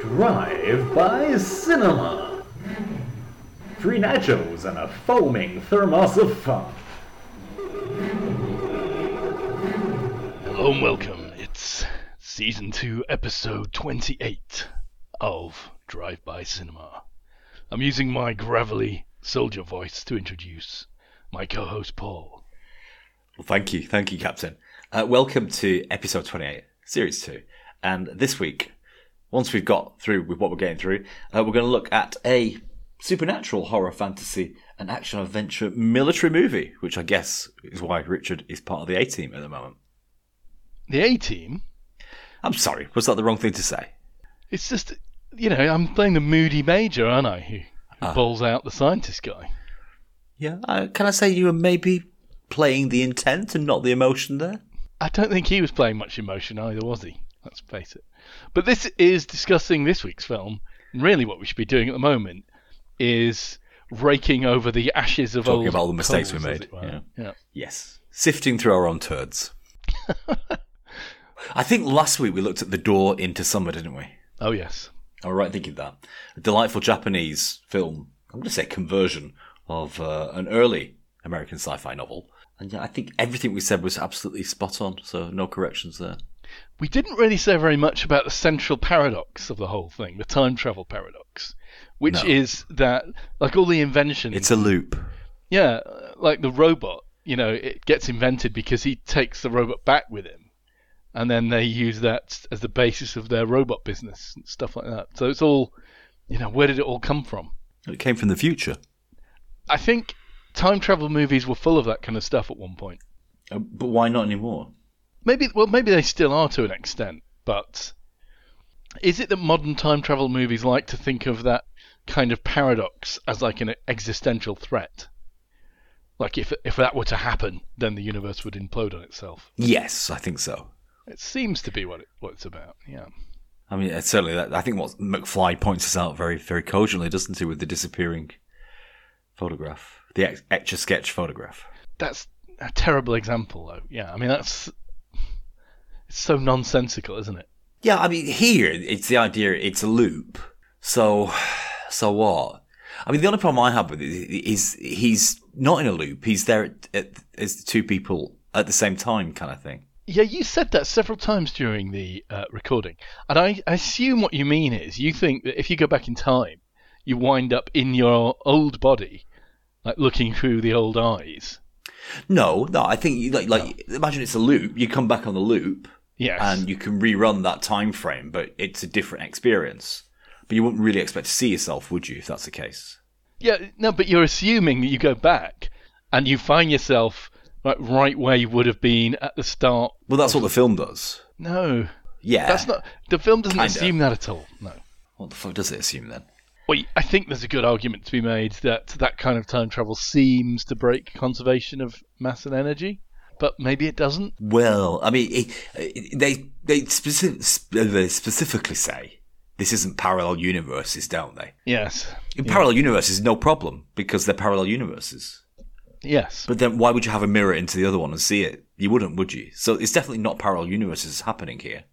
Drive by Cinema. Free nachos and a foaming thermos of fun. Hello and welcome. It's season 2, episode 28 of Drive By Cinema. I'm using my gravelly soldier voice to introduce my co host Paul. Well, thank you. Thank you, Captain. Uh, welcome to episode 28, series 2. And this week, once we've got through with what we're getting through, uh, we're going to look at a supernatural horror fantasy and action adventure military movie, which I guess is why Richard is part of the A team at the moment. The A team? I'm sorry, was that the wrong thing to say? It's just, you know, I'm playing the moody major, aren't I? Who, who Ah. bowls out the scientist guy. Yeah. Uh, can I say you were maybe playing the intent and not the emotion there? I don't think he was playing much emotion either, was he? Let's face it. But this is discussing this week's film. Really, what we should be doing at the moment is raking over the ashes of Talking old about all the mistakes we made, yeah. yeah. Yes. Sifting through our own turds. I think last week we looked at The Door into Summer, didn't we? Oh yes. I right in thinking that? A delightful Japanese film, I'm going to say conversion of uh, an early American sci fi novel. And yeah, I think everything we said was absolutely spot on, so no corrections there. We didn't really say very much about the central paradox of the whole thing, the time travel paradox, which No. is that, like all the inventions, It's a loop. yeah, like the robot, you know, it gets invented because he takes the robot back with him, and then they use that as the basis of their robot business and stuff like that. So it's all, you know, where did it all come from? It came from the future. I think time travel movies were full of that kind of stuff at one point. Uh, But why not anymore? Maybe, well, maybe they still are to an extent, but is it that modern time travel movies like to think of that kind of paradox as like an existential threat? Like if if that were to happen, then the universe would implode on itself. Yes, I think so. It seems to be what it, what it's about. Yeah. I mean, uh, certainly that. I think what McFly points us out very, very cogently, doesn't he, with the disappearing photograph, the etch a sketch photograph. That's a terrible example, though. Yeah. I mean, that's it's so nonsensical, isn't it? Yeah, I mean, here it's the idea it's a loop. So, so what? I mean, the only problem I have with it is he's not in a loop. He's there at, at, as two people at the same time, kind of thing. Yeah, you said that several times during the uh, recording, and I, I assume what you mean is you think that if you go back in time, you wind up in your old body, like looking through the old eyes. No, no, I think you, like, like imagine it's a loop. You come back on the loop, Yes. and you can rerun that time frame, but it's a different experience. But you wouldn't really expect to see yourself, would you, if that's the case? yeah, no, but you're assuming that you go back and you find yourself like right where you would have been at the start. Well, that's what the film does. No, Yeah. that's not. The film doesn't Kinda. assume that at all. No. What the fuck does it assume then? Well, I think there's a good argument to be made that that kind of time travel seems to break conservation of mass and energy, but maybe it doesn't. Well, I mean, it, it, they they specific, they specifically say this isn't parallel universes, don't they? Yes. In parallel universes, no problem because they're parallel universes. Yes. But then, why would you have a mirror into the other one and see it? You wouldn't, would you? So it's definitely not parallel universes happening here,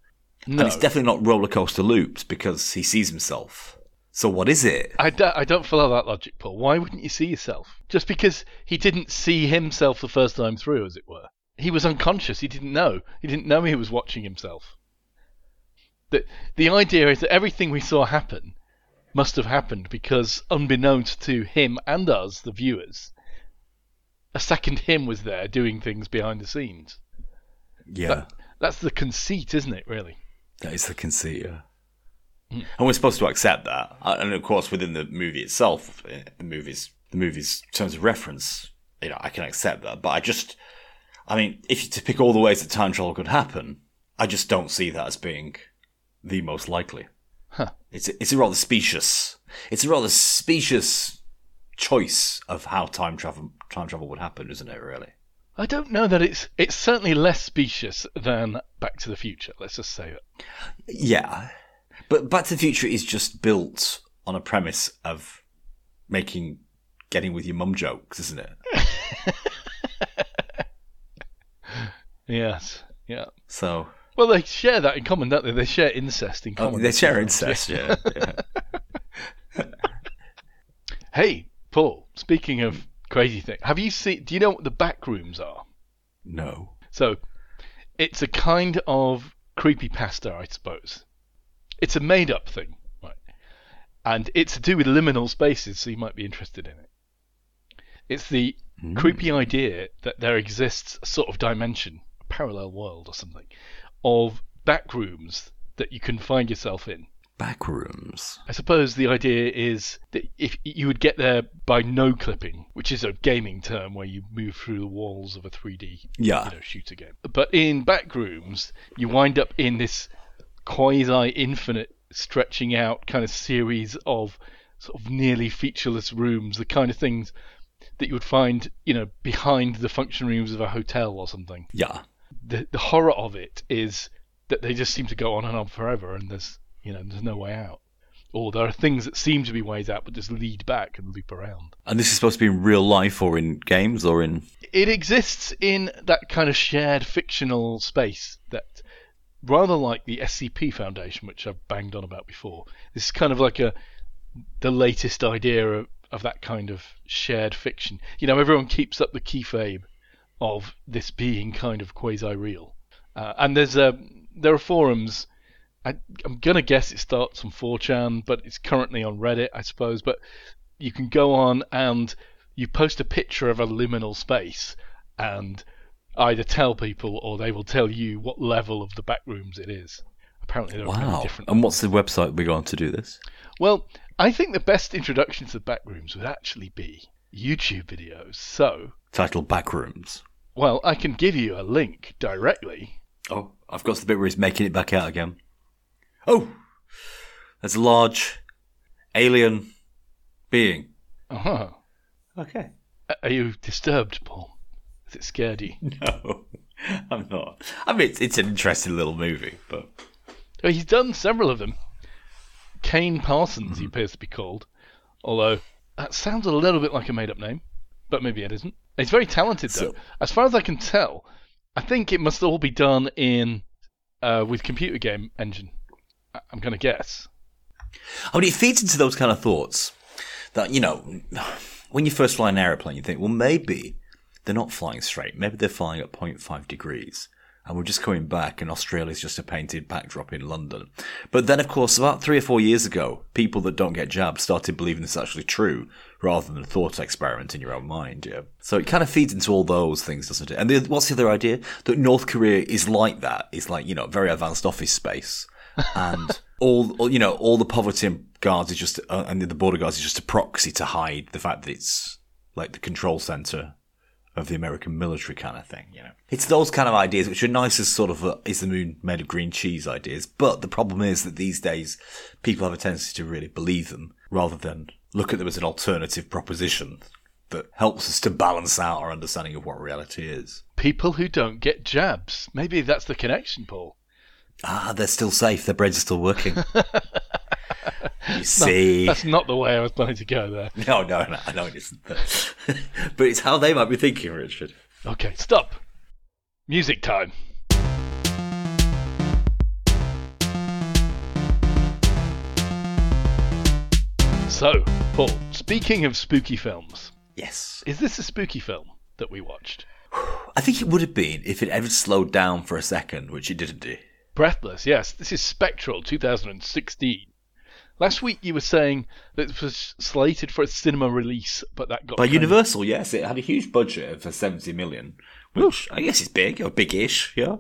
no. and it's definitely not roller coaster loops because he sees himself. So what is it? I, do, I don't follow that logic, Paul. Why wouldn't you see yourself? Just because he didn't see himself the first time through, as it were. He was unconscious. He didn't know. He didn't know he was watching himself. The, the idea is that everything we saw happen must have happened because, unbeknownst to him and us, the viewers, a second him was there doing things behind the scenes. Yeah, That's the conceit, isn't it, really? that is the conceit. Yeah. And we're supposed to accept that, Uh, and of course, within the movie itself, eh, the movie's the movie's terms of reference, you know, I can accept that. But I just, I mean, if you to pick all the ways that time travel could happen, I just don't see that as being the most likely. Huh. It's a, it's a rather specious, it's a rather specious choice of how time travel time travel would happen, isn't it? Really? I don't know that it's it's certainly less specious than Back to the Future. Let's just say it. Yeah. But Back to the Future is just built on a premise of making getting with your mum jokes, isn't it? Yes. Yeah. So Well, they share that in common, don't they? They share incest in Oh, common. they share incest, yeah. yeah. Hey, Paul. Speaking of crazy thing, have you seen? Do you know what the back rooms are? No. So, it's a kind of creepy pasta, I suppose. It's a made-up thing, right? And it's to do with liminal spaces, so you might be interested in it. It's the Hmm. creepy idea that there exists a sort of dimension, a parallel world or something, of back rooms that you can find yourself in. Back rooms. I suppose the idea is that if you would get there by no clipping, which is a gaming term where you move through the walls of a 3D Yeah. you know, shooter game. But in back rooms, you wind up in this quasi infinite, stretching out kind of series of sort of nearly featureless rooms, the kind of things that you would find, you know, behind the function rooms of a hotel or something. Yeah. The the horror of it is that they just seem to go on and on forever, and there's you know there's no way out. Or there are things that seem to be ways out, but just lead back and loop around. And this is supposed to be in real life or in games or in. it exists in that kind of shared fictional space that rather like the SCP Foundation, which I've banged on about before. This is kind of like a the latest idea of, of that kind of shared fiction. You know, everyone keeps up the kayfabe of this being kind of quasi real, uh, and there's a there are forums. I, I'm gonna guess it starts on 4chan, but it's currently on Reddit, I suppose. But you can go on and you post a picture of a liminal space and either tell people or they will tell you what level of the back rooms it is. Apparently, there are many Wow. different. And what's the website we're going to do this? Well, I think the best introduction to the back rooms would actually be YouTube videos. So, Titled Back Rooms. well, I can give you a link directly. Oh, I've got to the bit where he's making it back out again. Oh! There's a large alien being. Uh-huh. Okay. Are you disturbed, Paul? It scared you? No, I'm not. I mean, it's, it's an interesting little movie, but. Well, he's done several of them. Kane Parsons, he appears to be called. Although, that sounds a little bit like a made up name, but maybe it isn't. He's very talented, though. So- as far as I can tell, I think it must all be done in uh, with computer game engine. I- I'm going to guess. I mean, it feeds into those kind of thoughts that, you know, when you first fly an aeroplane, you think, well, maybe they're not flying straight. Maybe they're flying at 0.5 degrees. And we're just coming back, and Australia's just a painted backdrop in London. But then, of course, about three or four years ago, people that don't get jabs started believing this is actually true rather than a thought experiment in your own mind. Yeah. So it kind of feeds into all those things, doesn't it? And the, what's the other idea? That North Korea is like that. It's like, you know, very advanced office space. and all, all you know, all the poverty guards is just, uh, and the border guards is just a proxy to hide the fact that it's like the control center of the American military kind of thing, you know. It's those kind of ideas which are nice as sort of uh, is the moon made of green cheese ideas, but the problem is that these days people have a tendency to really believe them rather than look at them as an alternative proposition that helps us to balance out our understanding of what reality is. People who don't get jabs. Maybe that's the connection, Paul. Ah, they're still safe. Their brains are still working. you see. That's not the way I was planning to go there. No, no, no, I know it isn't. But, but it's how they might be thinking, Richard. Okay, stop. Music time. So, Paul, speaking of spooky films, Yes. is this a spooky film that we watched? I think it would have been if it ever slowed down for a second, which it didn't do. Breathless, yes. This is Spectral 2016. Last week you were saying that it was slated for a cinema release, but that got By of- Universal, yes, it had a huge budget for 70 million, which I guess is big, or big-ish, yeah.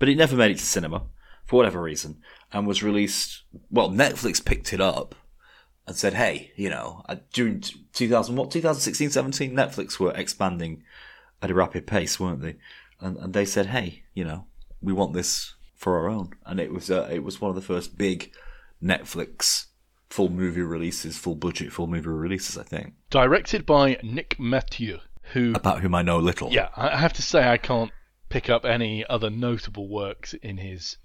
But it never made it to cinema, for whatever reason, and was released, well, Netflix picked it up and said, hey, you know, uh, during 2000, what, 2016, 17, Netflix were expanding at a rapid pace, weren't they? And, and they said, hey, you know, we want this for our own. And it was, uh, it was one of the first big Netflix full movie releases, full budget full movie releases, I think. directed by Nic Mathieu, who About whom I know little. Yeah, I have to say I can't pick up any other notable works in his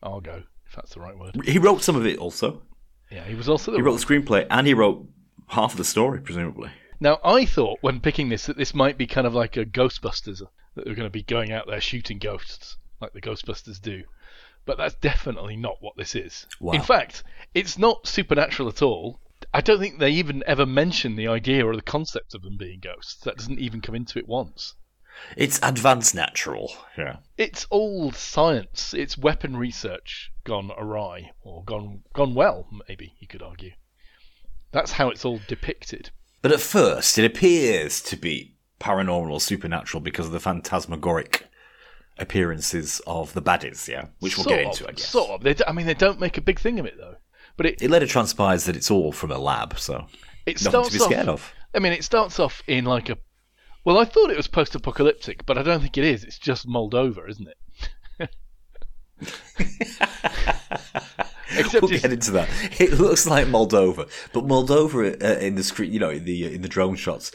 Argo, if that's the right word. He wrote some of it also. Yeah, he was also the He wrote the screenplay and he wrote half of the story, presumably. Now, I thought when picking this that this might be kind of like a Ghostbusters, that they're going to be going out there shooting ghosts, like the Ghostbusters do. But that's definitely not what this is. Wow. In fact, it's not supernatural at all. I don't think they even ever mention the idea or the concept of them being ghosts. That doesn't even come into it once. It's advanced natural. Yeah. It's all science. It's weapon research gone awry or gone gone well, maybe you could argue. That's how it's all depicted. But at first, it appears to be paranormal or supernatural because of the phantasmagoric appearances of the baddies, yeah? Which we'll Sort get of, into, I guess. Sort of. They I mean, they don't make a big thing of it though. But it It later transpires that it's all from a lab, so it nothing starts to be off, of. I mean, it starts off in like a. Well, I thought it was post-apocalyptic, but I don't think it is. It's just Moldova, isn't it? Except we'll get into that. It looks like Moldova, but Moldova uh, in the screen, you know, in the in the drone shots,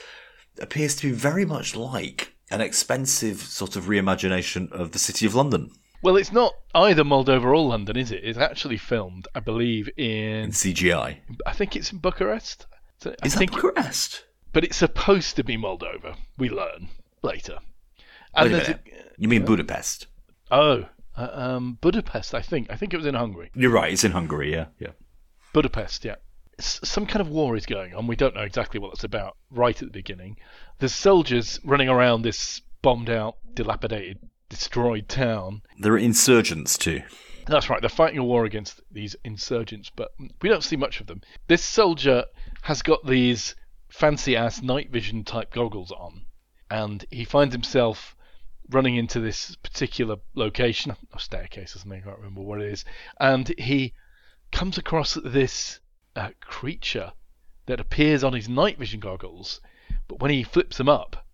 appears to be very much like an expensive sort of reimagination of the city of London Well, it's not either Moldova or London, is it? It's actually filmed, I believe, in. in CGI. I think it's in Bucharest. I Is that think, Bucharest? but it's supposed to be Moldova. We learn later. Wait a minute. You mean Budapest? oh, uh, um, Budapest. I think. I think it was in Hungary. You're right. It's in Hungary. Yeah, yeah. Budapest, yeah. Some kind of war is going on. We don't know exactly what it's about right at the beginning. There's soldiers running around this bombed out, dilapidated, destroyed town. There are insurgents too. That's right, they're fighting a war against these insurgents, but we don't see much of them. This soldier has got these fancy ass night vision type goggles on, and he finds himself running into this particular location, a staircase or something, I can't remember what it is, and he comes across this uh, creature that appears on his night vision goggles, but when he flips them up,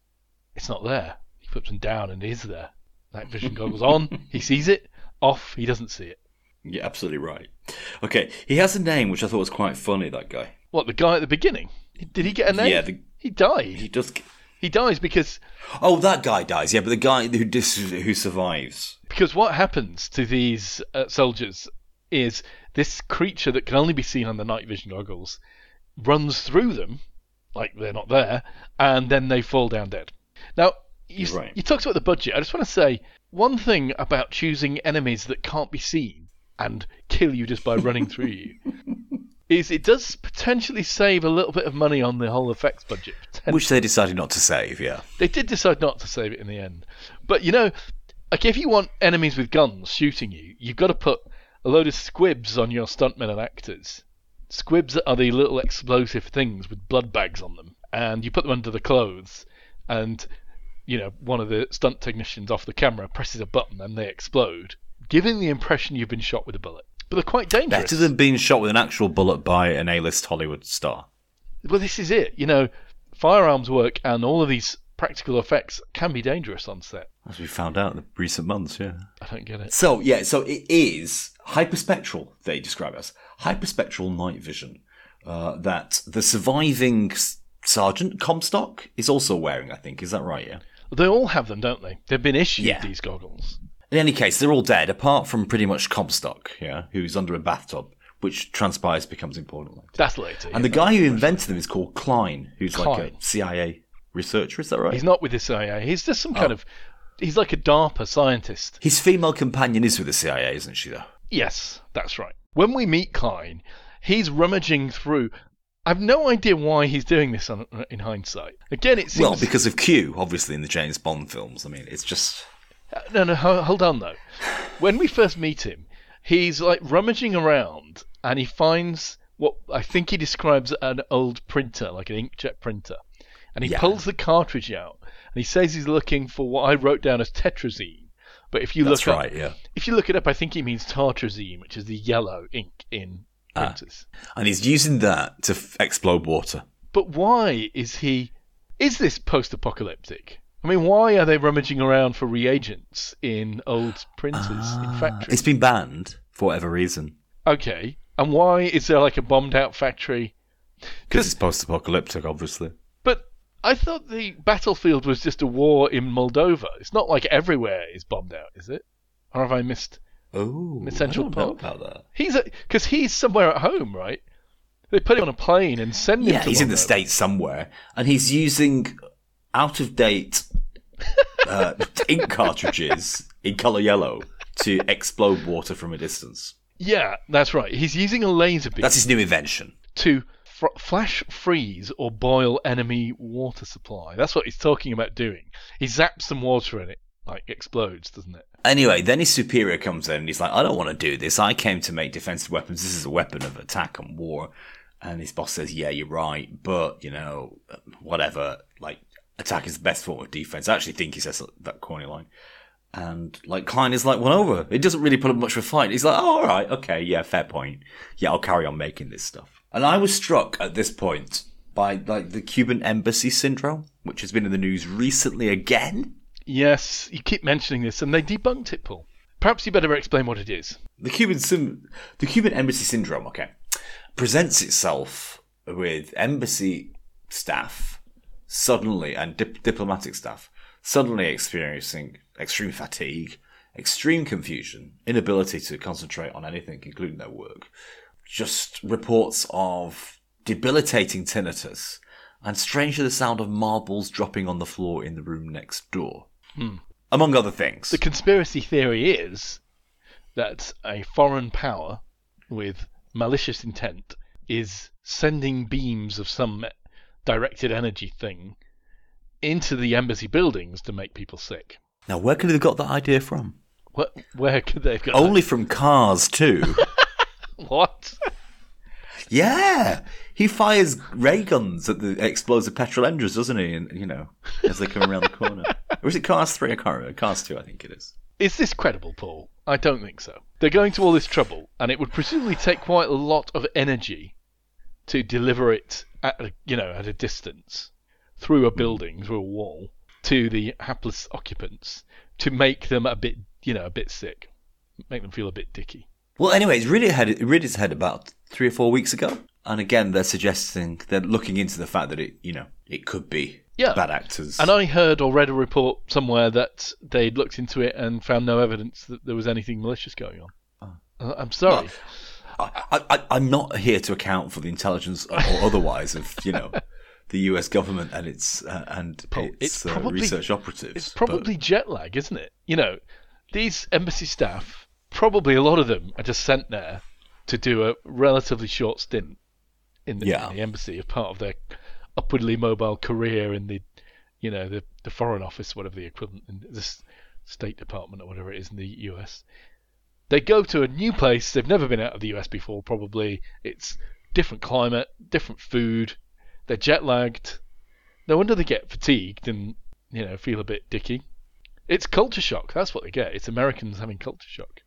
it's not there. He flips them down and it is there. Night vision goggles on, he sees it, off, he doesn't see it. You're absolutely right. Okay, he has a name which I thought was quite funny. That guy. What, the guy at the beginning? Did he get a name? Yeah, the, He died. he does. He dies because Oh, that guy dies. Yeah, but the guy who dis- who survives. because what happens to these uh, soldiers is this creature that can only be seen on the night vision goggles runs through them like they're not there, and then they fall down dead. Now you, right. you talked about the budget. I just want to say one thing about choosing enemies that can't be seen and kill you just by running through you. Is it does potentially save a little bit of money on the whole effects budget. Which they decided not to save, yeah. They did decide not to save it in the end. But you know, like if you want enemies with guns shooting you, you've got to put a load of squibs on your stuntmen and actors. Squibs are the little explosive things with blood bags on them, and you put them under the clothes, and you know one of the stunt technicians off the camera presses a button and they explode, giving the impression you've been shot with a bullet. But they're quite dangerous. Better than being shot with an actual bullet by an A-list Hollywood star. Well, this is it. You know, firearms work and all of these practical effects can be dangerous on set. As we found out in the recent months, yeah. I don't get it. So, yeah, so it is hyperspectral, they describe it as. Hyperspectral night vision uh, that the surviving s- Sergeant Comstock is also wearing, I think. Is that right, yeah? They all have them, don't they? They've been issued Yeah. these goggles. In any case, they're all dead, apart from pretty much Comstock, yeah, who's under a bathtub, which transpires becomes important later. That's later. And the guy who invented them is called Clyne, who's like a CIA researcher, is that right? he's not with the CIA. He's just some Oh. kind of. He's like a DARPA scientist. His female companion is with the CIA, isn't she, though? Yes, that's right. When we meet Clyne, he's rummaging through. I've no idea why he's doing this on, in hindsight. Again, it seems. Well, because of Q, obviously, in the James Bond films. I mean, it's just. Uh, No, no, hold on though. When we first meet him, he's like rummaging around and he finds what I think he describes an old printer, like an inkjet printer. And he Yeah. pulls the cartridge out and he says he's looking for what I wrote down as tetrazine. But if you That's look right, up, yeah. if you look it up, I think he means tartrazine, which is the yellow ink in Ah. printers. And he's using that to f- explode water. But why is he? Is this post-apocalyptic? I mean, why are they rummaging around for reagents in old printers in Ah, factories? It's been banned for whatever reason. Okay. And why is there like a bombed out factory? Because it's post apocalyptic, obviously. I thought the battlefield was just a war in Moldova. It's not like everywhere is bombed out, is it? Or have I missed? Oh, I don't know about that. He's because he's somewhere at home, right? They put him on a plane and send him. Yeah, he's in the States somewhere, and he's using out of date uh, ink cartridges in colour yellow to explode water from a distance. Yeah, that's right. He's using a laser beam That's his new invention. to fr- flash freeze or boil enemy water supply. That's what he's talking about doing. He zaps some water and it like explodes, doesn't it? Anyway, then his superior comes in and he's like, I don't want to do this. I came to make defensive weapons. This is a weapon of attack and war. And his boss says, Yeah, you're right, but, you know, whatever. Like, attack is the best form of defense. I actually think he says that corny line. And, like, Clyne is like, Won over. It doesn't really put up much of a fight. He's like, Oh, all right, okay, yeah, fair point. Yeah, I'll carry on making this stuff. And I was struck at this point by, like, the Cuban embassy syndrome, which has been in the news recently again. Yes, you keep mentioning this, and they debunked it, Paul. Perhaps you better explain what it is. the Cuban sim- the Cuban embassy syndrome, okay, presents itself with embassy staff suddenly and dip- diplomatic staff suddenly experiencing extreme fatigue, extreme confusion, inability to concentrate on anything, including their work. Just reports of debilitating tinnitus and strangely the sound of marbles dropping on the floor in the room next door. Hmm. Among other things. The conspiracy theory is that a foreign power with malicious intent is sending beams of some directed energy thing into the embassy buildings to make people sick. now, where could they have got that idea from? Where, where could they have got Only from cars, too. what? Yeah, he fires ray guns at the explosive petrol engines, doesn't he? And you know, as they come around the corner. Or is it Cars Three? I can't remember. Cars Two, I think it is. Is this credible, Paul? I don't think so. They're going to all this trouble, and it would presumably take quite a lot of energy to deliver it at a, you know at a distance through a building, through a wall, to the hapless occupants to make them a bit you know a bit sick, make them feel a bit dicky. Well, anyway, it's really had it its head about three or four weeks ago, and again, they're suggesting they're looking into the fact that it, you know, it could be Yeah. bad actors. And I heard or read a report somewhere that they'd looked into it and found no evidence that there was anything malicious going on. Uh, I'm sorry. I, I, I, I'm not here to account for the intelligence or otherwise of you know the U.S. government and its uh, and its it's uh, probably- research operatives. It's but- probably jet lag, isn't it? You know, these embassy staff, probably a lot of them are just sent there to do a relatively short stint in the, Yeah. in the embassy as part of their upwardly mobile career in the, you know, the, the foreign office, whatever the equivalent, in the State Department or whatever it is in the US. They go to a new place. They've never been out of the US before. Probably it's different climate, different food. They're jet lagged. No wonder they get fatigued and you know feel a bit dicky. It's culture shock. That's what they get. It's Americans having culture shock.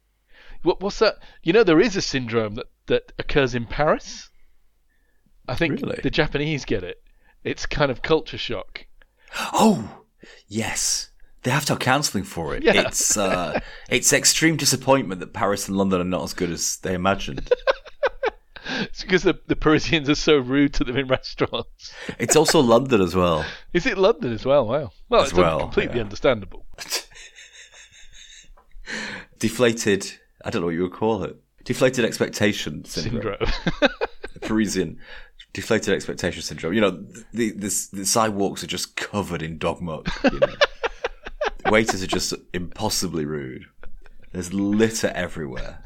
What, what's that? You know, there is a syndrome that, that occurs in Paris. I think Really? the Japanese get it. It's kind of culture shock. Oh, yes. They have to have counselling for it. Yeah. It's uh, it's extreme disappointment that Paris and London are not as good as they imagined. It's because the, the Parisians are so rude to them in restaurants. It's also London as well. Is it London as well? Wow. Well, As it's well, completely yeah. understandable. Deflated. I don't know what you would call it. Deflated expectation syndrome. Syndrome. Parisian deflated expectation syndrome. You know, the the, the sidewalks are just covered in dog muck. You know? Waiters are just impossibly rude. There's litter everywhere,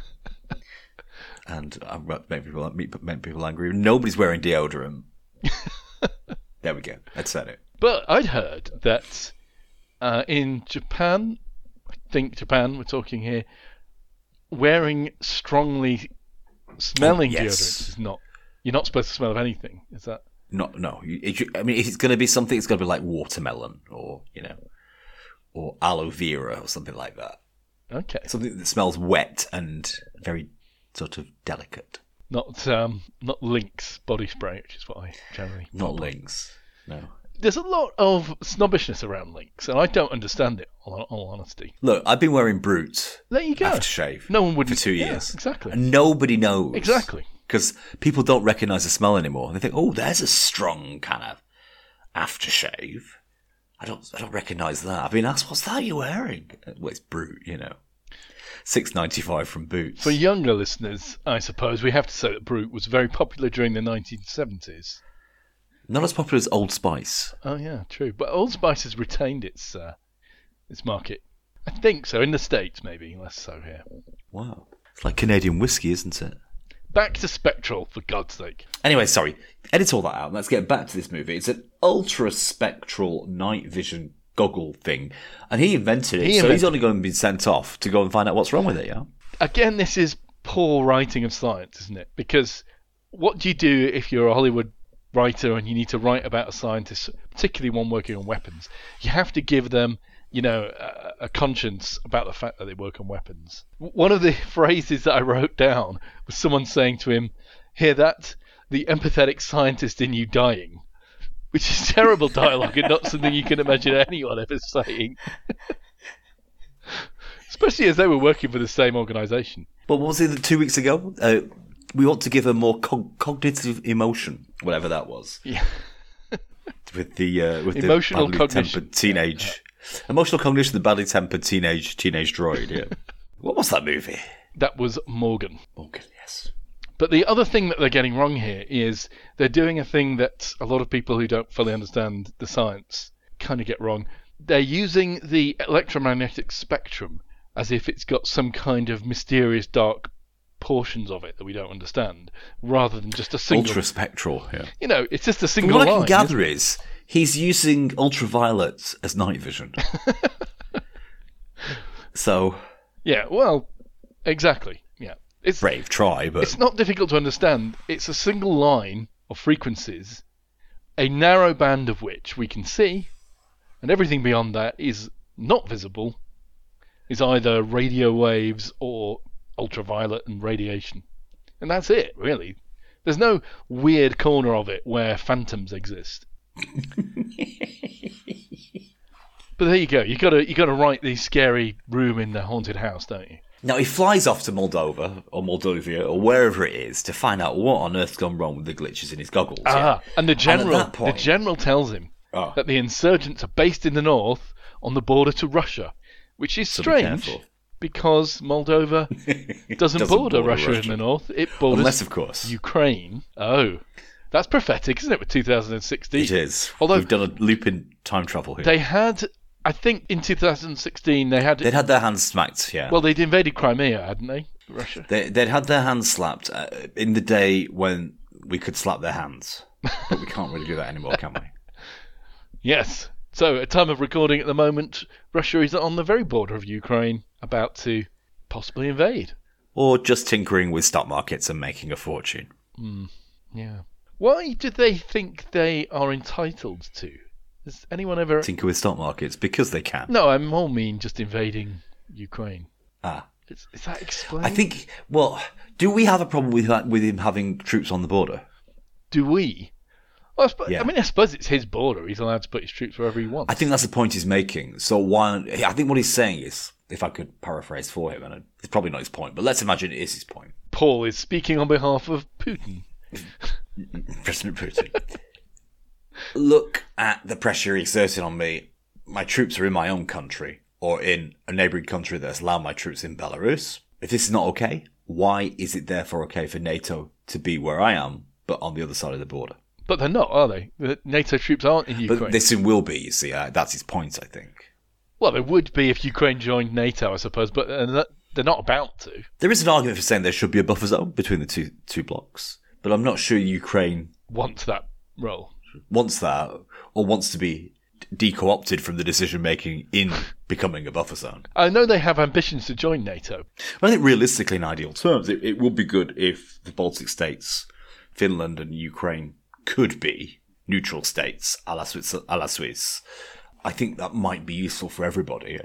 and I make people make people angry. Nobody's wearing deodorant. there we go. That said it. But I'd heard that uh, in Japan, I think Japan, we're talking here, wearing strongly smelling Oh, yes. deodorant is not. You're not supposed to smell of anything. Is that? Not no. you- it should- I mean, if it's going to be something, it's going to be like watermelon or you know, or aloe vera or something like that. Okay. Something that smells wet and very sort of delicate. Not um, not Lynx body spray, which is what I generally. Not Lynx. No. There's a lot of snobbishness around Lynx, and I don't understand it. All, all honesty. Look, I've been wearing Brut There you go. aftershave No one would for two yeah, years. exactly. And nobody knows. Exactly. Because people don't recognise the smell anymore. They think, oh, there's a strong kind of aftershave. I don't, I don't recognise that. I've been asked, what's that you're wearing? Well, it's Brut, you know. Six ninety five from Boots. For younger listeners, I suppose we have to say that Brut was very popular during the 1970s. Not as popular as Old Spice. Oh yeah, true. But Old Spice has retained its uh, its market. I think so. In the States, maybe. Less so here. Wow. It's like Canadian whiskey, isn't it? Back to Spectral, for God's sake. Anyway, sorry. Edit all that out. Let's get back to this movie. It's an ultra spectral night vision goggle thing. And he invented it, He so invented he's only going to be sent off to go and find out what's wrong with it, yeah? Again, this is poor writing of science, isn't it? Because what do you do if you're a Hollywood writer and you need to write about a scientist, particularly one working on weapons? You have to give them, you know, a, a conscience about the fact that they work on weapons. One of the phrases that I wrote down was someone saying to him, "Hear that? The empathetic scientist in you dying." Which is terrible dialogue and not something you can imagine anyone ever saying. Especially as they were working for the same organisation. But what was it two weeks ago? Uh, we want to give her more cog- cognitive emotion, whatever that was. Yeah. With the uh, with Emotional the badly cognition. tempered teenage, emotional cognition, the badly tempered teenage teenage droid. Yeah. what was that movie? That was Morgan. Morgan, yes. But the other thing that they're getting wrong here is they're doing a thing that a lot of people who don't fully understand the science kind of get wrong. They're using the electromagnetic spectrum as if it's got some kind of mysterious dark portions of it that we don't understand, rather than just a single. Ultra spectral. Yeah. You know, it's just a But single what I line. can gather is he's using ultraviolet as night vision. so Yeah, well, exactly. It's brave try, but It's not difficult to understand. It's a single line of frequencies, a narrow band of which we can see, and everything beyond that is not visible, is either radio waves or ultraviolet and radiation. And that's it, really. There's no weird corner of it where phantoms exist. but there you go. You gotta you gotta write the scary room in the haunted house, don't you? Now he flies off to Moldova or Moldovia or wherever it is to find out what on earth's gone wrong with the glitches in his goggles. Ah, yeah. and the general, that point- the general tells him Oh. that the insurgents are based in the north on the border to Russia, which is So strange careful. because Moldova doesn't, Doesn't border, border Russia, in the north. It borders Unless, of course, Ukraine. Oh, that's prophetic, isn't it? With 2016, it is. Although- We've done a loop in time travel here. they had, I think, in 2016 they had. They'd had their hands smacked, yeah. well, they'd invaded Crimea, hadn't they? Russia. they, they'd had their hands slapped uh, in the day when we could slap their hands. But we can't really do that anymore, can we? Yes. So, at time of recording at the moment, Russia is on the very border of Ukraine, about to possibly invade. Or just tinkering with stock markets and making a fortune. Yeah. Why do they think they are entitled to? Has anyone ever? Tinker with stock markets because they can. No, I more mean just invading Ukraine. Ah. Is, is that explained? I think, well, do we have a problem with, that- with him having troops on the border? Do we? Well, I, suppose, Yeah. I mean, I suppose it's his border. He's allowed to put his troops wherever he wants. I think that's the point he's making. So why? I think what he's saying is, if I could paraphrase for him, and it's probably not his point, but let's imagine it is his point. Paul is speaking on behalf of Putin. President Putin. Look at the pressure exerted on me. My troops are in my own country, or in a neighbouring country that's allowed my troops in Belarus. If this is not okay, why is it therefore okay for NATO to be where I am, but on the other side of the border? But they're not, are they? The NATO troops aren't in Ukraine. But this soon will be. You see, uh, that's his point. I think Well, they would be if Ukraine joined NATO, I suppose, but uh, they're not about to. there is an argument for saying there should be a buffer zone between the two two blocks, but I'm not sure Ukraine wants that role. wants that or wants to be de-co-opted from the decision making in becoming a buffer zone. I know they have ambitions to join NATO. I think realistically, in ideal terms, it, it would be good if the Baltic states, Finland and Ukraine, could be neutral states, a la Swiss. A la Swiss. I think that might be useful for everybody,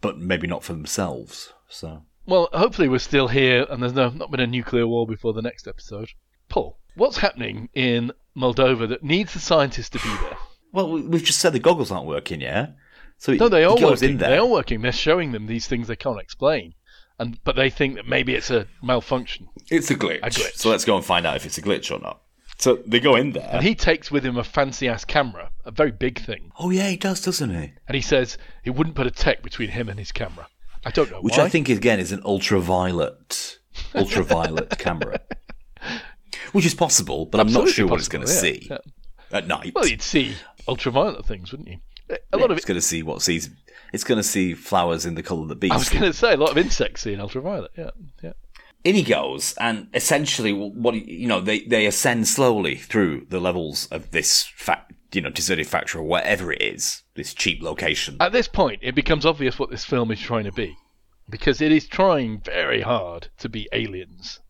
but maybe not for themselves. So Well, hopefully we're still here and there's no, not been a nuclear war before the next episode. Paul, what's happening in Moldova that needs the scientists to be there? Well, we- we've just said the goggles aren't working, yeah. So No, they are goes working. They are working. They're showing them these things they can't explain, and but they think that maybe it's a malfunction. It's a glitch. A glitch. So let's go and find out if it's a glitch or not. So they go in there. And he takes with him a fancy ass camera, a very big thing, oh yeah, he does, doesn't he? and he says he wouldn't put a tech between him and his camera. I don't know Which why. I think again is an ultraviolet, ultraviolet camera. Which is possible, but I'm not Absolutely sure what it's going to yeah. see Yeah. at night. Well, you'd see ultraviolet things, wouldn't you? A lot of it's it. going to see what sees. It's going to see flowers in the colour of the beast. I was going to say a lot of insects see in ultraviolet. Yeah, yeah. in he goes, and essentially, what you know, they they ascend slowly through the levels of this fact, you know, deserted factory or whatever it is, this cheap location. At this point, it becomes obvious what this film is trying to be, because it is trying very hard to be aliens.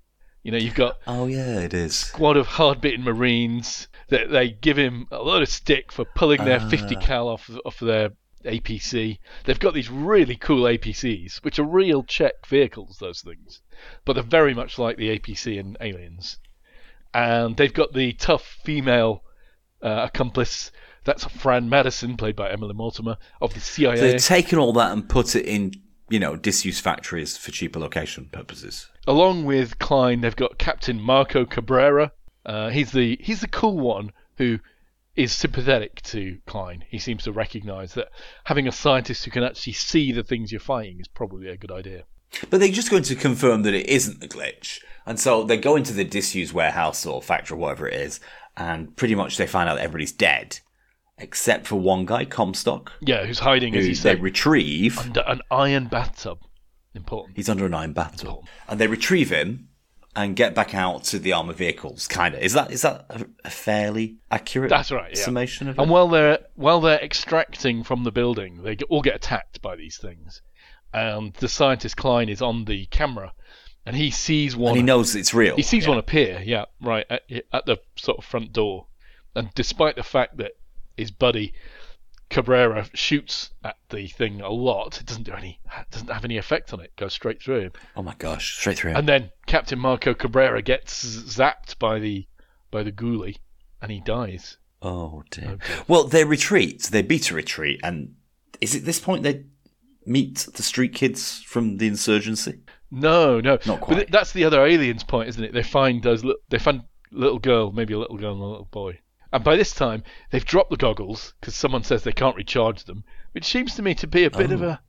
You know, you've got oh yeah, it is. squad of hard-bitten Marines that they give him a lot of stick for pulling their 50 cal off off their APC. They've got these really cool APCs, which are real Czech vehicles. Those things, but they're very much like the APC in Aliens. And they've got the tough female uh, accomplice. That's Fran Madison, played by Emily Mortimer of the CIA. So they've taken all that and put it in, you know, disused factories for cheaper location purposes. along with Clyne, they've got Captain Marco Cabrera. Uh, he's the he's the cool one who is sympathetic to Clyne. He seems to recognise that having a scientist who can actually see the things you're fighting is probably a good idea. But they're just going to confirm that it isn't the glitch. And so they go into the disused warehouse or factory or whatever it is, and pretty much they find out that everybody's dead. Except for one guy, Comstock, Yeah, who's hiding, as who you they retrieve. under an iron bathtub. Important. He's under an iron bathtub. Important. And they retrieve him and get back out to the armored vehicles, kind of. Is that is that a, a fairly accurate That's right. Yeah. summation of it? And while they're while they're extracting from the building, they all get attacked by these things. And the scientist Clyne is on the camera, and he sees one. and he knows it's real. He sees Yeah. one appear, yeah, right at, at the sort of front door, and despite the fact that his buddy Cabrera shoots at the thing a lot, it doesn't do any, doesn't have any effect on it. Goes straight through him, Oh my gosh, straight through him. and then Captain Marco Cabrera gets zapped by the by the ghoulie, and he dies. Oh dear. Dear. Well, they retreat. They beat a retreat, and is it this point they meet the street kids from the insurgency? No, no, Not quite. th- that's the other aliens point, isn't it? They find those. They find a little girl, maybe a little girl and a little boy. And by this time, they've dropped the goggles because someone says they can't recharge them, which seems to me to be a bit of Oh. a.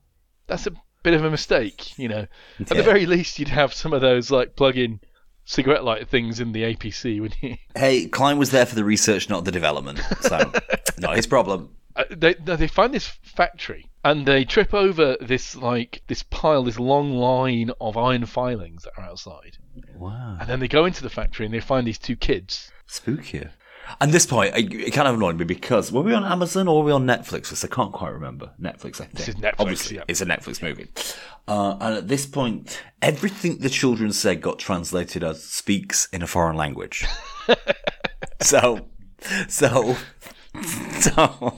That's a bit of a mistake, you know. At the very least, you'd have some of those like plug-in cigarette light things in the APC, wouldn't you? Hey, Clyne was there for the research, not the development. So, not his problem. Uh, they they find this factory and they trip over this like this pile, this long line of iron filings that are outside, Wow, and then they go into the factory and they find these two kids. spooky. And this point, it it kind of annoyed me because were we on Amazon or were we on Netflix? Because I can't quite remember. Netflix, I think. This is Netflix, Obviously, yeah. it's a Netflix movie. Uh, and at this point, everything the children said got translated as "speaks in a foreign language." so, so, so,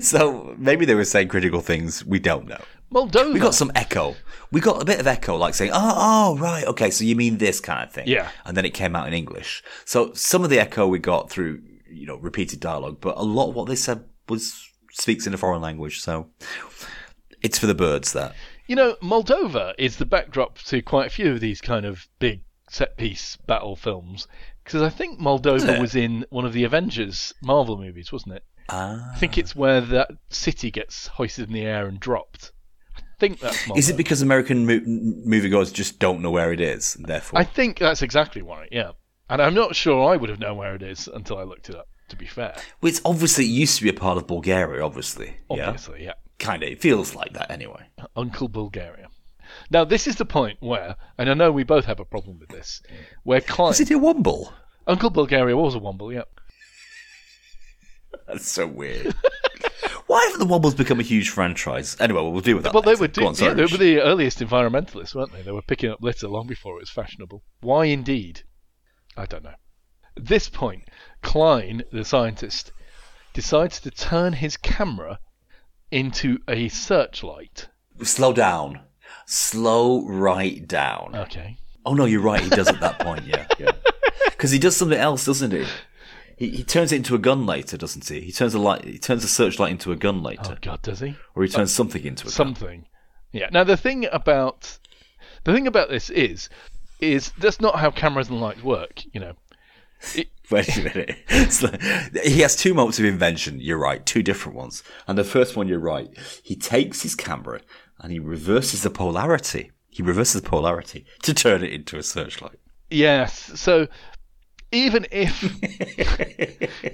so maybe they were saying critical things. We don't know. Moldova. We got some echo. We got a bit of echo, like saying, "Oh, oh, right, okay, so you mean this kind of thing." Yeah. And then it came out in English. So some of the echo we got through, you know, repeated dialogue, but a lot of what they said was speaks in a foreign language. So it's for the birds. That You know, Moldova is the backdrop to quite a few of these kind of big set piece battle films. Because I think Moldova was in one of the Avengers Marvel movies, wasn't it? ah. I think it's where that city gets hoisted in the air and dropped. Think that's. Is it because American mo- moviegoers just don't know where it is, and therefore? I think that's exactly why, yeah. And I'm not sure I would have known where it is until I looked it up, to be fair. well, it's obviously it used to be a part of Bulgaria. Obviously, yeah, Obviously, yeah. kind of. It feels like that anyway. Uh, Uncle Bulgaria. Now, this is the point where, and I know we both have a problem with this, where Clyne. Is it a Womble? Uncle Bulgaria was a Womble, yeah. That's so weird. Why haven't the Wombles become a huge franchise? Anyway, we'll deal with that. Well, they were doing, on, yeah, they were the earliest environmentalists, weren't they? They were picking up litter long before it was fashionable. Why indeed? I don't know. At this point, Clyne, the scientist, decides to turn his camera into a searchlight. Slow down. Slow right down. Okay. oh no, you're right. He does at that point. Yeah, yeah. Because he does something else, doesn't he? He, he turns it into a gun later, doesn't he? He turns a light. He turns a searchlight into a gun later. Oh God, does he? or he turns something into a gun. Something. Yeah. Now the thing about the thing about this is is that's not how cameras and lights work. You know. Wait a minute. Like- he has two moments of invention. You're right, two different ones. And the first one, you're right. He takes his camera and he reverses the polarity. He reverses the polarity to turn it into a searchlight. Yes. So even if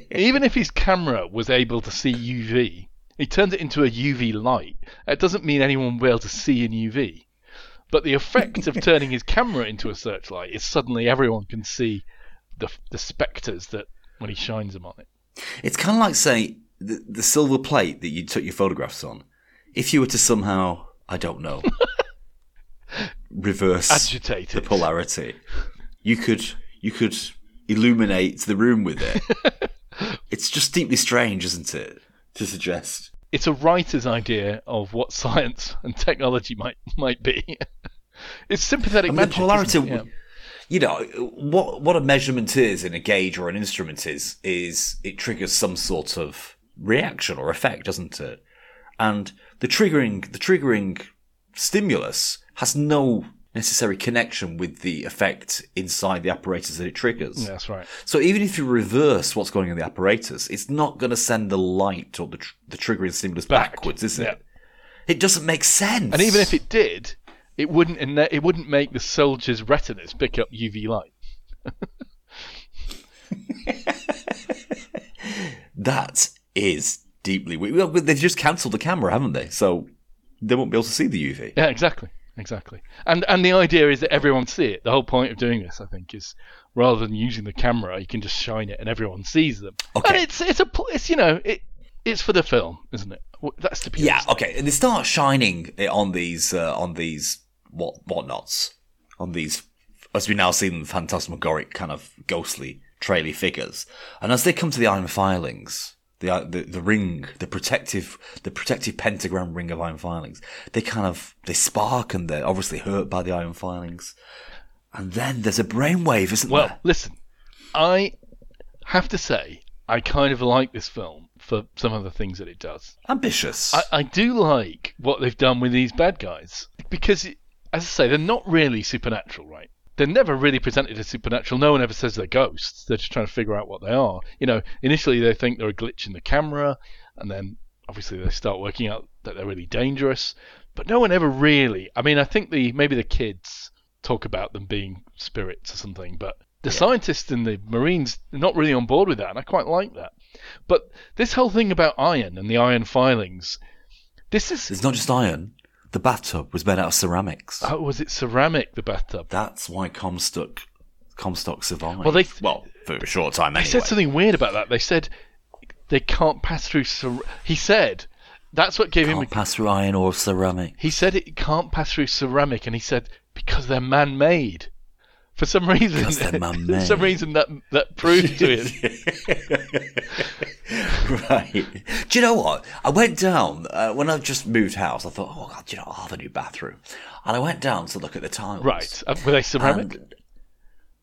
even if his camera was able to see UV, He turns it into a UV light. It doesn't mean anyone will be able to see in UV. But the effect of turning his camera into a searchlight is suddenly everyone can see the the spectres that when he shines them on it. It's kind of like say the, the silver plate that you took your photographs on. If you were to somehow, I don't know, reverse Agitate the polarity, you could you could illuminate the room with it. it's just deeply strange, isn't it? To suggest. It's a writer's idea of what science and technology might might be. it's sympathetic I mean, the polarity. isn't it? Yeah. You know what what a measurement is in a gauge or an instrument is is it triggers some sort of reaction or effect, doesn't it? And the triggering the triggering stimulus has no necessary connection with the effect inside the apparatus that it triggers. Yeah, that's right. So even if you reverse what's going on in the apparatus, it's not going to send the light or the, tr- the triggering stimulus Back. backwards, is it? It doesn't make sense. And even if it did, it wouldn't ine- it wouldn't make the soldiers' retinas pick up UV light. that is deeply weird. Well, they've just cancelled the camera, haven't they? So they won't be able to see the UV. Yeah, exactly, exactly. And and the idea is that everyone see it. The whole point of doing this, I think, is rather than using the camera, you can just shine it and everyone sees them. Okay. And it's it's a it's you know it it's for the film, isn't it? That's the Yeah, okay. And they start shining it on these uh, on these what whatnots on these as we now see them phantasmagoric kind of ghostly traily figures. And as they come to the iron filings, the uh, the the ring, the protective the protective pentagram ring of iron filings, they kind of they spark and they're obviously hurt by the iron filings. And then there's a brainwave, isn't Well, there? Well, listen, I have to say I kind of like this film for some of the things that it does. Ambitious. I, I do like what they've done with these bad guys because, as I say, they're not really supernatural, right? They're never really presented as supernatural. No one ever says they're ghosts. They're just trying to figure out what they are. You know, initially they think they're a glitch in the camera, and then obviously they start working out that they're really dangerous. But no one ever really. I mean, I think the maybe the kids talk about them being spirits or something, but the scientists and the marines are not really on board with that, and I quite like that. But this whole thing about iron and the iron filings, this is it's not just iron. The bathtub was made out of ceramics. oh, was it ceramic? The bathtub. That's why Comstock Comstock survived. Well, they- well for a short time They anyway. said something weird about that. They said they can't pass through. Cer- he said that's what gave him. Can't pass through iron or ceramic. He said it can't pass through ceramic, and he said because they're man-made. For some reason, for some reason that that proved to him. right. Do you know what? I went down uh, when I just moved house. I thought, oh god, do you know, I'll have a new bathroom, and I went down to look at the tiles. Right? Uh, Were they ceramic? And,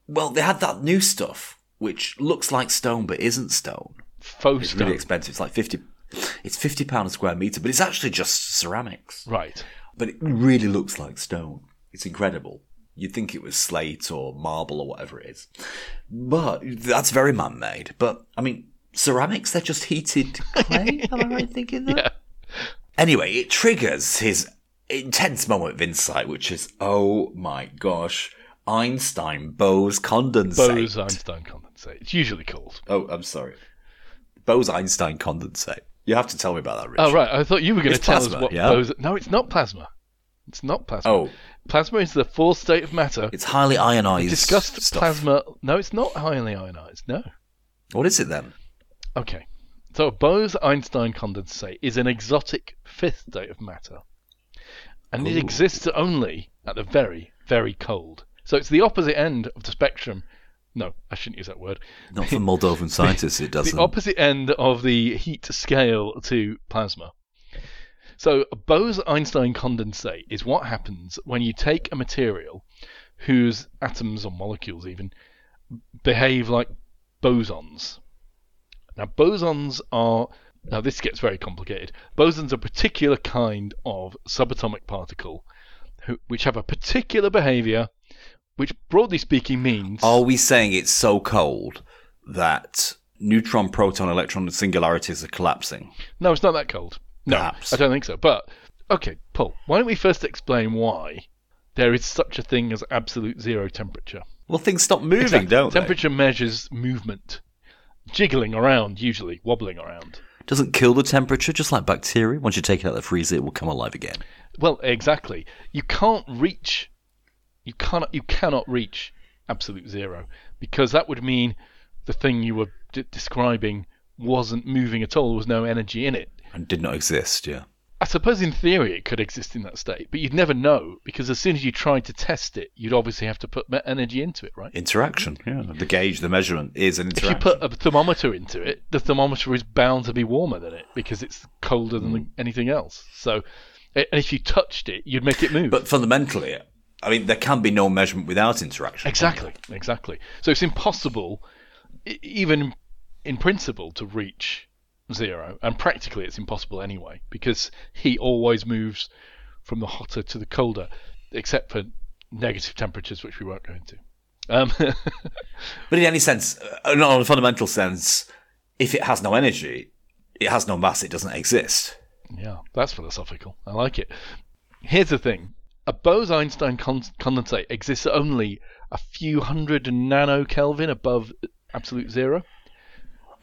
well, they had that new stuff which looks like stone but isn't stone. Faux It's stone. really expensive. It's like fifty. It's fifty pound a square meter, but it's actually just ceramics. Right. but it really looks like stone. It's incredible. You'd think it was slate or marble or whatever it is. But that's very man made. But, I mean, ceramics, they're just heated clay. Am I right thinking that? Yeah. Anyway, it triggers his intense moment of insight, which is, oh my gosh, Einstein Bose condensate. Bose Einstein condensate. It's usually called. Oh, I'm sorry. Bose Einstein condensate. You have to tell me about that, Rich. Oh right, I thought you were going to tell plasma, us what yeah? Bose. No, it's not plasma. It's not plasma. Oh, Plasma is the fourth state of matter. it's highly ionized. Discussed stuff. plasma. No, it's not highly ionized. No. What is it then? Okay. So a Bose-Einstein condensate is an exotic fifth state of matter, and it exists only at the very, very cold. So it's the opposite end of the spectrum. No, I shouldn't use that word. Not for Moldovan scientists, it doesn't. The opposite end of the heat scale to plasma. So a Bose-Einstein condensate is what happens when you take a material whose atoms or molecules even behave like bosons. Now bosons are now this gets very complicated. Bosons are a particular kind of subatomic particle who, which have a particular behavior which broadly speaking means Are we saying it's so cold that neutron, proton, electron singularities are collapsing? No, it's not that cold. No, Perhaps. I don't think so. But okay, Paul, why don't we first explain why there is such a thing as absolute zero temperature? Well, things stop moving, Exactly. don't they? Temperature measures movement, jiggling around, usually wobbling around. doesn't kill the temperature, just like bacteria. Once you take it out of the freezer, it will come alive again. Well, exactly. You can't reach, you cannot, you cannot reach absolute zero because that would mean the thing you were d- describing wasn't moving at all. There was no energy in it. And did not exist, yeah. I suppose in theory it could exist in that state, but you'd never know because as soon as you tried to test it, you'd obviously have to put energy into it, right? Interaction, yeah. The gauge, the measurement is an If you put a thermometer into it, the thermometer is bound to be warmer than it because it's colder than Mm. anything else. So, and if you touched it, you'd make it move. But fundamentally, I mean, there can be no measurement without interaction. Exactly, exactly. So it's impossible, even in principle, to reach zero, and practically it's impossible anyway because heat always moves from the hotter to the colder, except for negative temperatures, which we won't go into. Um, But in any sense, uh, not on a fundamental sense, if it has no energy, it has no mass, it doesn't exist. yeah, that's philosophical. I like it. Here's the thing: a Bose-Einstein con- condensate exists only a few hundred nano Kelvin above absolute zero.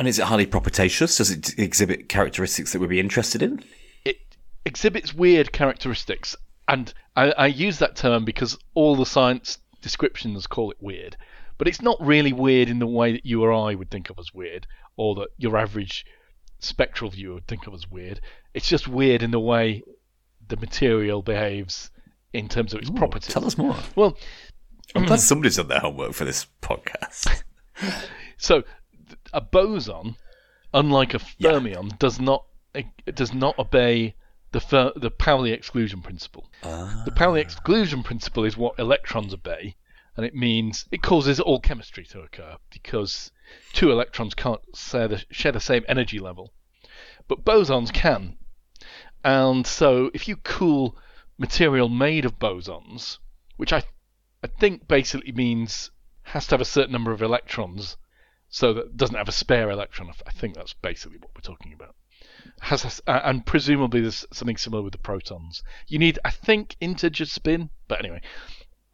And is it highly propitious? Does it exhibit characteristics that we'd be interested in? it exhibits weird characteristics, and I, I use that term because all the science descriptions call it weird, but it's not really weird in the way that you or I would think of as weird, or that your average spectral viewer would think of as weird. It's just weird in the way the material behaves in terms of its properties. Tell us more. Well, I'm glad somebody's done their homework for this podcast. So a boson, unlike a fermion, does not it does not obey the fer- the Pauli exclusion principle. The Pauli ah. exclusion principle is what electrons obey, and it means it causes all chemistry to occur because two electrons can't share the, share the same energy level, but bosons can. And so, if you cool material made of bosons, which I I think basically means has to have a certain number of electrons so that doesn't have a spare electron. I think that's basically what we're talking about. Has a, and presumably there's something similar with the protons. You need, I think, integer spin. But anyway,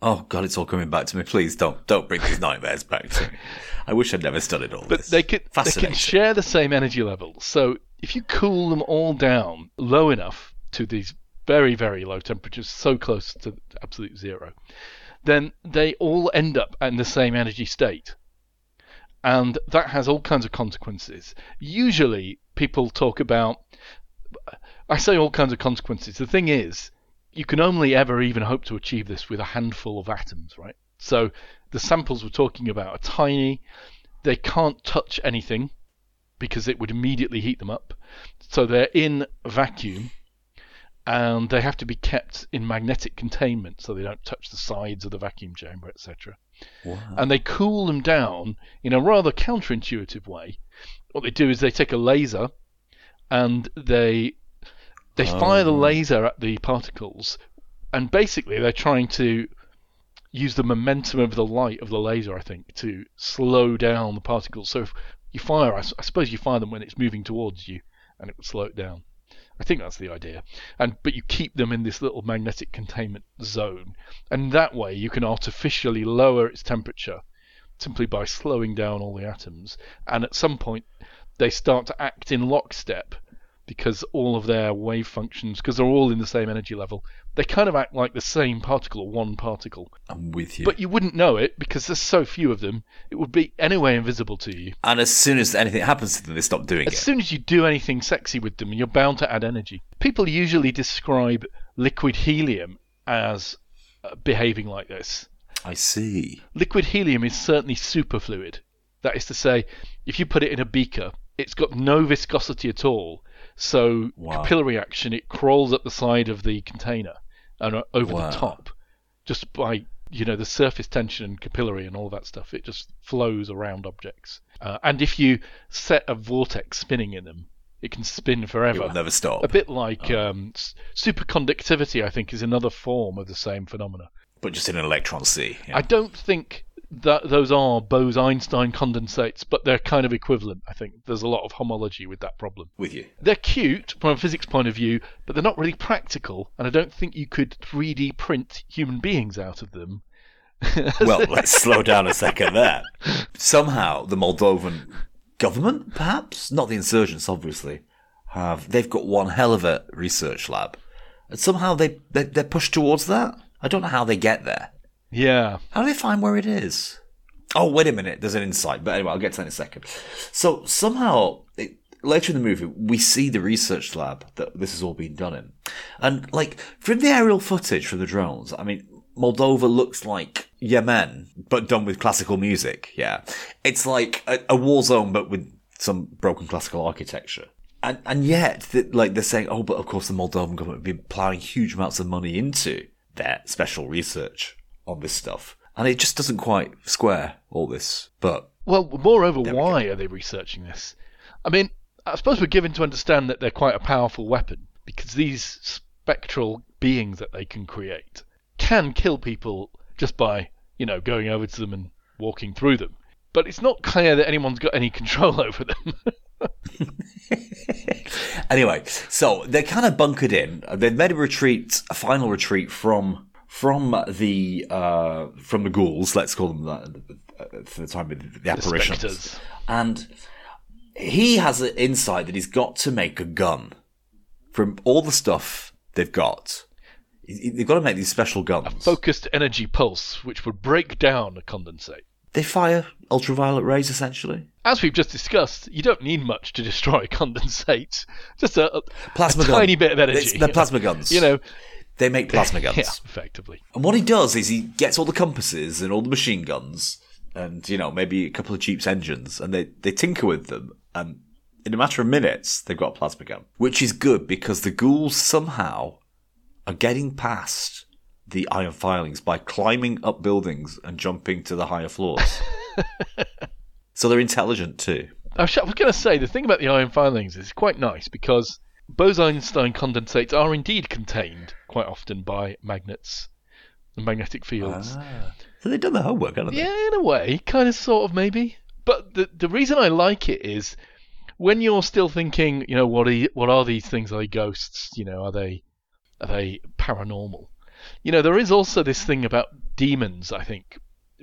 Oh God, it's all coming back to me. Please don't don't bring these nightmares back to me. I wish I'd never studied all but this. they can they can share the same energy level. So if you cool them all down low enough to these very very low temperatures, so close to absolute zero, then they all end up in the same energy state. And that has all kinds of consequences. Usually, people talk about. I say all kinds of consequences. The thing is, you can only ever even hope to achieve this with a handful of atoms, right? So the samples we're talking about are tiny. They can't touch anything because it would immediately heat them up. So they're in a vacuum and they have to be kept in magnetic containment so they don't touch the sides of the vacuum chamber, etc. Wow. And they cool them down in a rather counterintuitive way. What they do is they take a laser and they they oh. fire the Oh. laser at the particles, and basically they're trying to use the momentum of the light of the laser, I think, to slow down the particles. So if you fire, I, suppose you fire them when it's moving towards you, and it would slow it down. I think that's the idea. And but you keep them in this little magnetic containment zone, and that way you can artificially lower its temperature simply by slowing down all the atoms. And at some point, they start to act in lockstep because all of their wave functions, because they're all in the same energy level, they kind of act like the same particle or one particle. I'm with you. But you wouldn't know it because there's so few of them. It would be anyway invisible to you. and as soon as anything happens to them, they stop doing As it. As soon as you do anything sexy with them, you're bound to add energy. People usually describe liquid helium as uh, behaving like this. I see. Liquid helium is certainly superfluid. That is to say, if you put it in a beaker, it's got no viscosity at all. So Wow. capillary action, it crawls up the side of the container and uh, over Wow. the top, just by you know the surface tension and capillary and all that stuff. It just flows around objects. Uh, and if you set a vortex spinning in them, it can spin forever. It will never stop. A bit like um, superconductivity, I think, is another form of the same phenomena. But just in an electron sea. yeah. I don't think that those are Bose-Einstein condensates, but they're kind of equivalent. I think there's a lot of homology with that problem. with you. They're cute from a physics point of view, but they're not really practical, and I don't think you could 3D print human beings out of them. Well, let's slow down a second there. Somehow, the Moldovan government, perhaps, not the insurgents, obviously, have they've got one hell of a research lab, and somehow they, they they're pushed towards that. I don't know how they get there. Yeah. How do they find where it is? Oh, wait a minute. There's an insight. But anyway, I'll get to that in a second. So somehow, it, later in the movie, we see the research lab that this has all been done in. And like, from the aerial footage from the drones, I mean, Moldova looks like Yemen, but done with classical music. Yeah. It's like a, a war zone, but with some broken classical architecture. And, and yet, th- like, they're saying, oh, but of course the Moldovan government have been plowing huge amounts of money into their special research on this stuff. And it just doesn't quite square all this. But Well, moreover, we why are they researching this? I mean, I suppose we're given to understand that they're quite a powerful weapon because these spectral beings that they can create can kill people just by, you know, going over to them and walking through them. But it's not clear that anyone's got any control over them. anyway, so they're kind of bunkered in. They've made a retreat, a final retreat from from the uh, from the ghouls. Let's call them that for the time being, the apparitions. spectres. and he has an insight that he's got to make a gun from all the stuff they've got. They've got to make these special guns. A focused energy pulse, which would break down a condensate. They fire ultraviolet rays, essentially. As we've just discussed, you don't need much to destroy a condensate. Just a, a, Plasma a tiny bit of energy. It's- they're plasma guns. You know, They make plasma guns. yeah, effectively. And what he does is he gets all the compasses and all the machine guns and, you know, maybe a couple of Jeep's engines and they, they tinker with them and in a matter of minutes they've got a plasma gun. Which is good because the ghouls somehow are getting past the iron filings by climbing up buildings and jumping to the higher floors. so they're intelligent too. I was, I was going to say the thing about the iron filings is quite nice because Bose-Einstein condensates are indeed contained quite often by magnets and magnetic fields. Ah. So they've done their homework, haven't they? Yeah, in a way, kind of, sort of, maybe. But the the reason I like it is when you're still thinking, you know, what are you, what are these things? Are they ghosts? You know, are they are they paranormal? You know, there is also this thing about demons. I think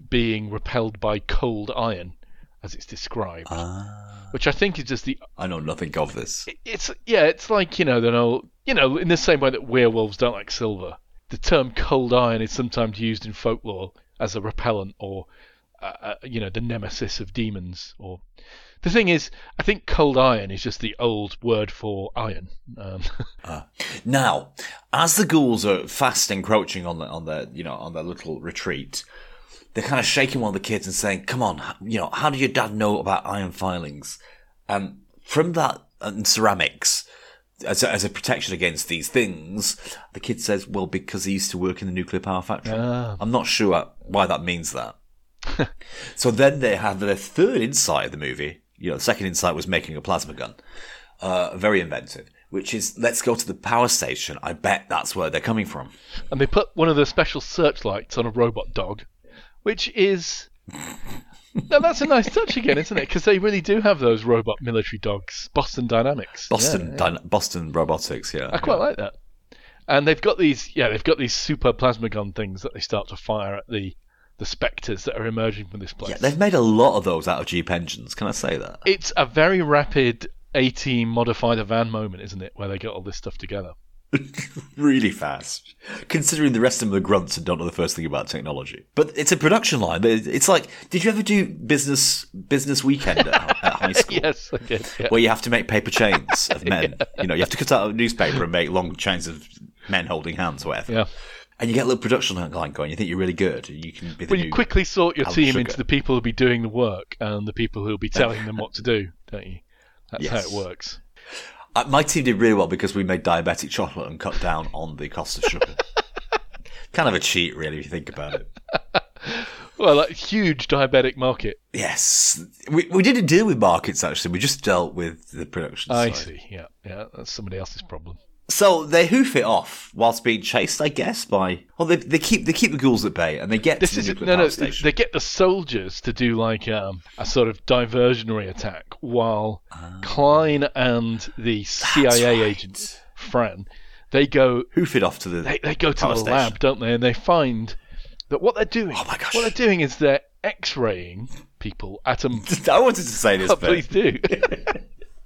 being repelled by cold iron, as it's described, Ah, which I think is just the I know nothing of this. it's yeah, it's like you know, the old, you know, in the same way that werewolves don't like silver. The term cold iron is sometimes used in folklore as a repellent or, uh, uh, you know, the nemesis of demons. Or the thing is, I think cold iron is just the old word for iron. Um, Now, as the ghouls are fast encroaching on the on their you know on their little retreat, they're kind of shaking one of the kids and saying, "Come on, you know, how did your dad know about iron filings?" And from that and ceramics. As a, as a protection against these things, the kid says, "Well, because he used to work in the nuclear power factory." Ah. I'm not sure why that means that. so then they have their third insight of the movie. You know, the second insight was making a plasma gun uh, very inventive, which is let's go to the power station. I bet that's where they're coming from. and they put one of the special searchlights on a robot dog, which is. No, that's a nice touch again, isn't it? Because they really do have those robot military dogs, Boston Dynamics. Boston, Yeah, yeah. Boston Robotics, yeah. I quite like that. And they've got these, yeah, they've got these super plasma gun things that they start to fire at the the spectres that are emerging from this place. Yeah, they've made a lot of those out of Jeep engines. Can I say that? it's a very rapid A-team modified a van moment, isn't it, where they get all this stuff together. really fast, considering the rest of them are grunts and don't know the first thing about technology. But it's a production line. It's like, did you ever do business business weekend at, at high school? yes, I did. Yeah. Where you have to make paper chains of men. You know, you have to cut out a newspaper and make long chains of men holding hands or whatever. yeah. And you get a little production line going. You think you're really good. You can be the Well, you quickly sort your Alan team Sugar. into the people who'll be doing the work and the people who'll be telling them what to do, don't you? That's how it works. My team did really well because we made diabetic chocolate and cut down on the cost of sugar. kind of a cheat, really, if you think about it. Well, like huge diabetic market. Yes, we we didn't deal with markets actually. We just dealt with the production. I side. see. Yeah, yeah, that's somebody else's problem. So they hoof it off whilst being chased, I guess, by. Well, they, they keep they keep the ghouls at bay and they get This to the is no, no. station. They get the soldiers to do like um, a sort of diversionary attack, while Clyne and the CIA right. agent Fran, they go hoof it off to the. they, they go to the station. lab, don't they? And they find that what they're doing, Oh my gosh. what they're doing is they're X-raying people at a. I wanted to say this, Oh, but please do.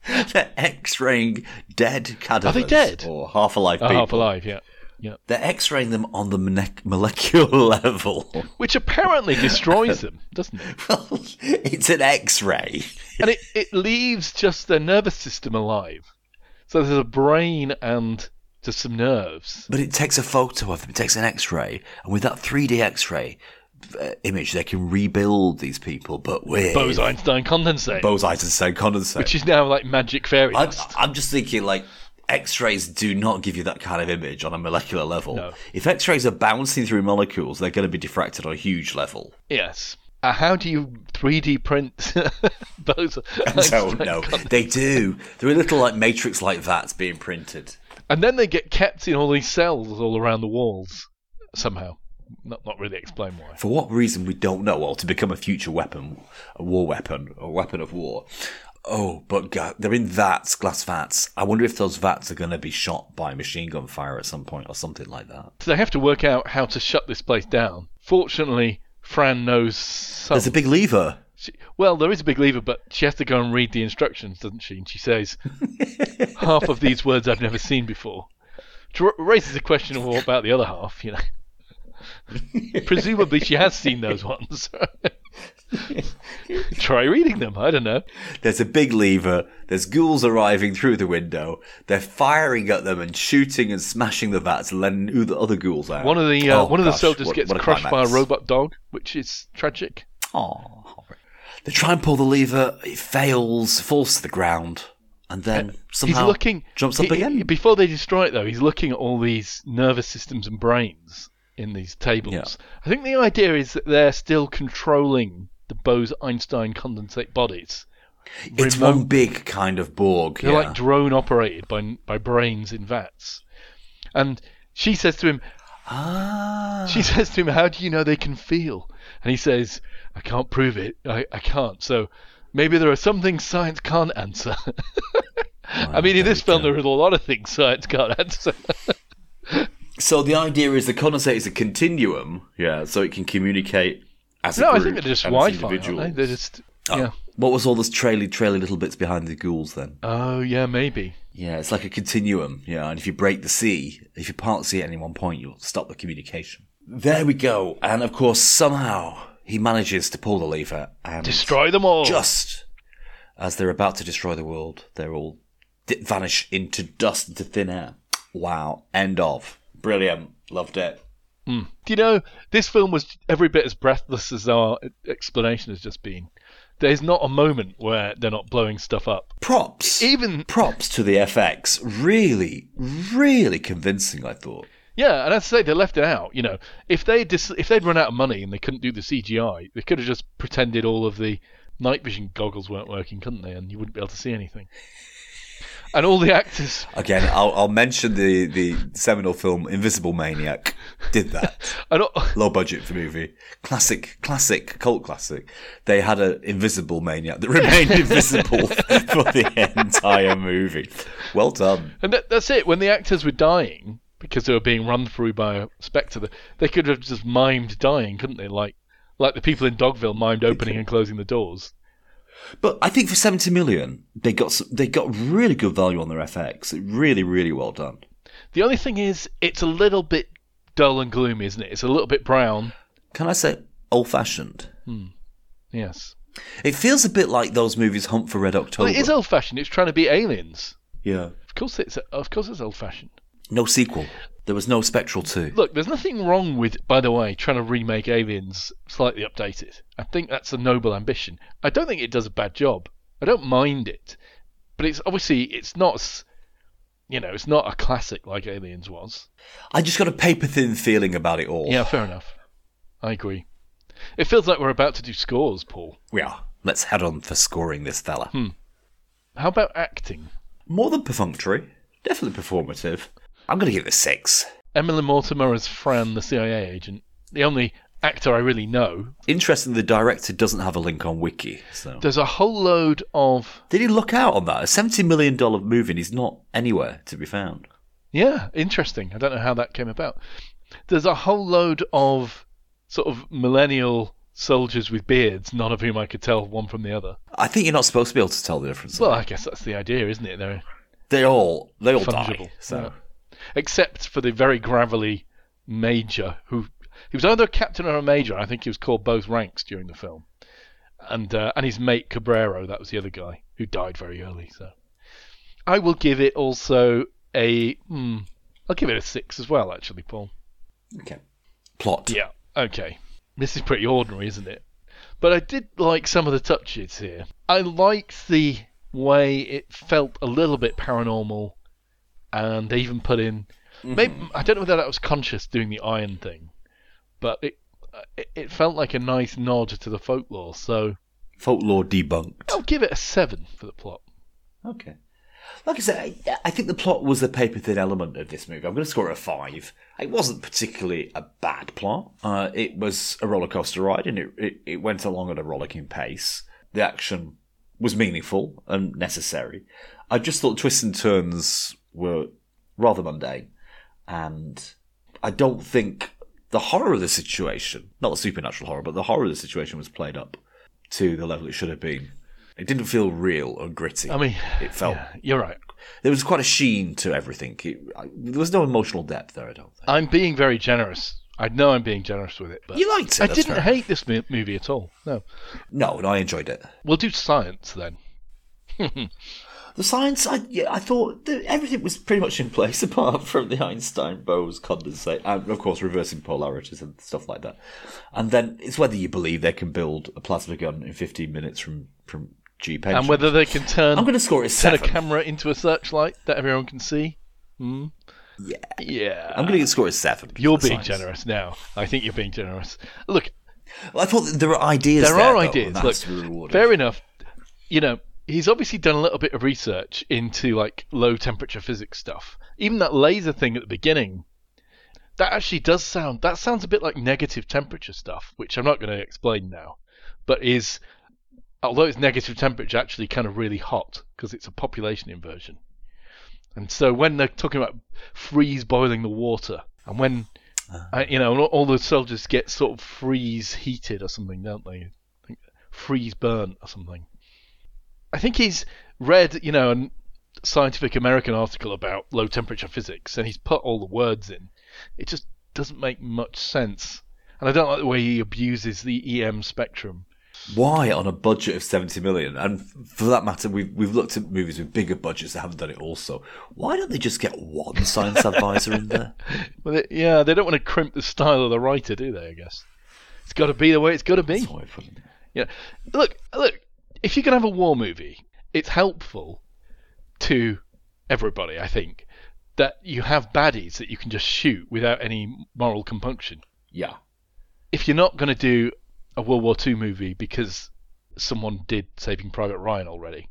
they're X-raying dead cadavers. Are they dead? or half alive Oh, people? half alive, yeah. Yeah. They're X-raying them on the molecular level. Which apparently destroys them, doesn't it? well, it's an X-ray. And it, it leaves just their nervous system alive. So there's a brain and just some nerves. But it takes a photo of them. It takes an X-ray, and with that 3D X-ray uh, image, they can rebuild these people. But with Bose-Einstein condensate, Bose-Einstein condensate. which is now like magic fairy I'm, dust. I'm just thinking, like, X-rays do not give you that kind of image on a molecular level. No. If X-rays are bouncing through molecules, they're going to be diffracted on a huge level. Yes. Uh, how do you 3D print those? I don't know. They do. They're little like matrix-like vats being printed. And then they get kept in all these cells all around the walls somehow. Not not really explain why. For what reason we don't know. Well, to become a future weapon, a war weapon, a weapon of war. Oh, but ga- they're in vats, glass vats. I wonder if those vats are going to be shot by machine gun fire at some point or something like that. So they have to work out how to shut this place down. Fortunately, Fran knows some. There's a big lever. She, well, there is a big lever, but she has to go and read the instructions, doesn't she? And she says, half of these words I've never seen before. Which raises the question of what about the other half, you know? Presumably she has seen those ones. Try reading them, I don't know. There's a big lever. There's ghouls arriving through the window. They're firing at them and shooting and smashing the vats and letting who the other ghouls out. One of the uh, Oh, one of the soldiers what- gets what crushed by a robot dog, which is tragic. Oh. They try and pull the lever. It fails, falls to the ground, and then somehow he's looking jumps up he- again. before they destroy it though he's looking at all these nervous systems and brains in these tables Yeah. i think the idea is that they're still controlling the bose-einstein condensate bodies it's remote- one big kind of Borg. they're yeah. like drone operated by by brains in vats and she says to him ah. she says to him how do you know they can feel and he says i can't prove it i, I can't so maybe there are some things science can't answer I mean, in this film, there are a lot of things science can't answer. So the idea is the condensate is a continuum, yeah, so it can communicate as a No, I think they're just and Wi-Fi, aren't they? They're just Oh. yeah. What was all those traily, traily little bits behind the ghouls then? Oh yeah, maybe. Yeah, it's like a continuum, yeah, and if you break the C, if you part the C at any one point, you'll stop the communication. There we go, and of course, somehow he manages to pull the lever and Destroy them all. just as they're about to destroy the world, they're all vanish into dust, into thin air. Wow, end of. Brilliant. Loved it. Hmm. Do you know this film was every bit as breathless as our explanation has just been. There's not a moment where they're not blowing stuff up. Props. Even props to the FX. Really, really convincing, I thought. yeah, and as I say, they left it out. You know, if they dis- if they'd run out of money and they couldn't do the CGI, they could have just pretended all of the night vision goggles weren't working, couldn't they? And you wouldn't be able to see anything. And all the actors Again, I'll, I'll mention the, the seminal film Invisible Maniac. Did that. Low budget for movie. Classic, classic, cult classic. They had an invisible maniac that remained invisible for the entire movie. Well done. And that, that's it. When the actors were dying because they were being run through by a spectre, they- they could have just mimed dying, couldn't they? Like like the people in Dogville mimed opening and closing the doors. But I think for 70 million, they got s- they got really good value on their FX. Really, really well done. The only thing is, it's a little bit dull and gloomy, isn't it? It's a little bit brown. Can I say old fashioned? Hmm. Yes. It feels a bit like those movies Hunt for Red October. Well, it is old-fashioned. It's trying to be aliens. yeah. Of course, it's of course it's old-fashioned. No sequel. There was no Spectral 2. Look, there's nothing wrong with, by the way, trying to remake Aliens slightly updated. I think that's a noble ambition. I don't think it does a bad job. I don't mind it, but it's obviously it's not, s- you know, it's not a classic like Aliens was. I just got a paper thin feeling about it all. Yeah, fair enough. I agree. It feels like we're about to do scores, Paul. We are. Let's head on for scoring this fella. Hmm. How about acting? More than perfunctory. Definitely performative. I'm going to give it a six. Emily Mortimer as Fran, the CIA agent, the only actor I really know. Interesting, the director doesn't have a link on Wiki. So There's a whole load of did he look out on that? A seventy million dollar movie, and he's not anywhere to be found. Yeah, interesting. I don't know how that came about. There's a whole load of sort of millennial soldiers with beards, none of whom I could tell one from the other. I think you're not supposed to be able to tell the difference. Well, I guess that's the idea, isn't it? They're they all they all fungible. die. So Yeah. Except for the very gravelly major, who he was either a captain or a major. I think he was called both ranks during the film, and uh, and his mate Cabrero, that was the other guy who died very early. So I will give it also a. Hmm, I'll give it a six as well, actually, Paul. okay. Plot. Yeah. Okay. This is pretty ordinary, isn't it? But I did like some of the touches here. I liked the way it felt a little bit paranormal, and they even put in. Maybe I don't know whether that was conscious doing the iron thing, but it it, it felt like a nice nod to the folklore. So Folklore debunked. I'll give it a seven for the plot. Okay. Like I said, I, I think the plot was the paper thin element of this movie. I'm going to score it a five. It wasn't particularly a bad plot. Uh, it was a roller coaster ride, and it, it, it went along at a rollicking pace. The action was meaningful and necessary. I just thought twists and turns were rather mundane, and I don't think the horror of the situation, not the supernatural horror, but the horror of the situation was played up to the level it should have been. It didn't feel real or gritty. I mean, it felt yeah, you're right. there was quite a sheen to everything. It, I, there was no emotional depth there. I don't think. I'm being very generous. I know I'm being generous with it, but You liked it. I didn't fair. hate this mo- movie at all. No, No, no, I enjoyed it. we'll do science then. The science, I, yeah, I thought that everything was pretty much in place apart from the Einstein Bose condensate, and of course reversing polarities and stuff like that. And then it's whether you believe they can build a plasma gun in 15 minutes from from G. And whether they can turn I'm going to score it a turn a camera into a searchlight that everyone can see. Hmm? Yeah. Yeah. I'm going to score a seven. You're being science. generous now. I think you're being generous. Look, Well, I thought there were ideas. there there, are though, ideas. Look, has to be rewarded. fair enough. You know, he's obviously done a little bit of research into like low temperature physics stuff. Even that laser thing at the beginning, that actually does sound. That sounds a bit like negative temperature stuff, which I'm not going to explain now, but is although it's negative temperature, actually kind of really hot because it's a population inversion. And so when they're talking about freeze boiling the water, and when uh, you know all- all the soldiers get sort of freeze heated or something, don't they? Freeze burnt or something. I think he's read, you know, a Scientific American article about low temperature physics, and he's put all the words in. It just doesn't make much sense, and I don't like the way he abuses the EM spectrum. Why on a budget of 70 million? And for that matter, we've, we've looked at movies with bigger budgets that haven't done it also. Why don't they just get one science advisor in there? Well, they, yeah, they don't want to crimp the style of the writer, do they? I guess it's got to be the way it's got to be. That's why I put it. Yeah. Look, look. If you're gonna have a war movie, it's helpful to everybody. I think that you have baddies that you can just shoot without any moral compunction. Yeah. If you're not gonna do a World War II movie because someone did Saving Private Ryan already,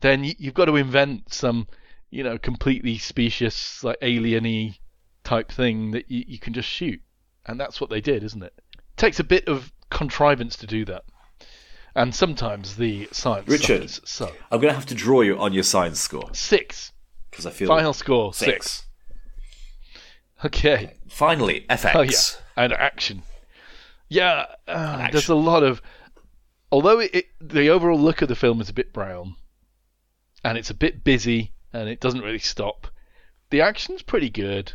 then you, you've got to invent some, you know, completely specious, like alien-y type thing that you, you can just shoot, and that's what they did, isn't it? takes a bit of contrivance to do that. And sometimes the science Richard. suffers. So I'm going to have to draw you on your science score six. because I feel Final score six. six. Okay. Finally, FX. Oh yeah. And action. Yeah. Uh, action. There's a lot of. Although it, it, the overall look of the film is a bit brown, and it's a bit busy, and it doesn't really stop. The action's pretty good.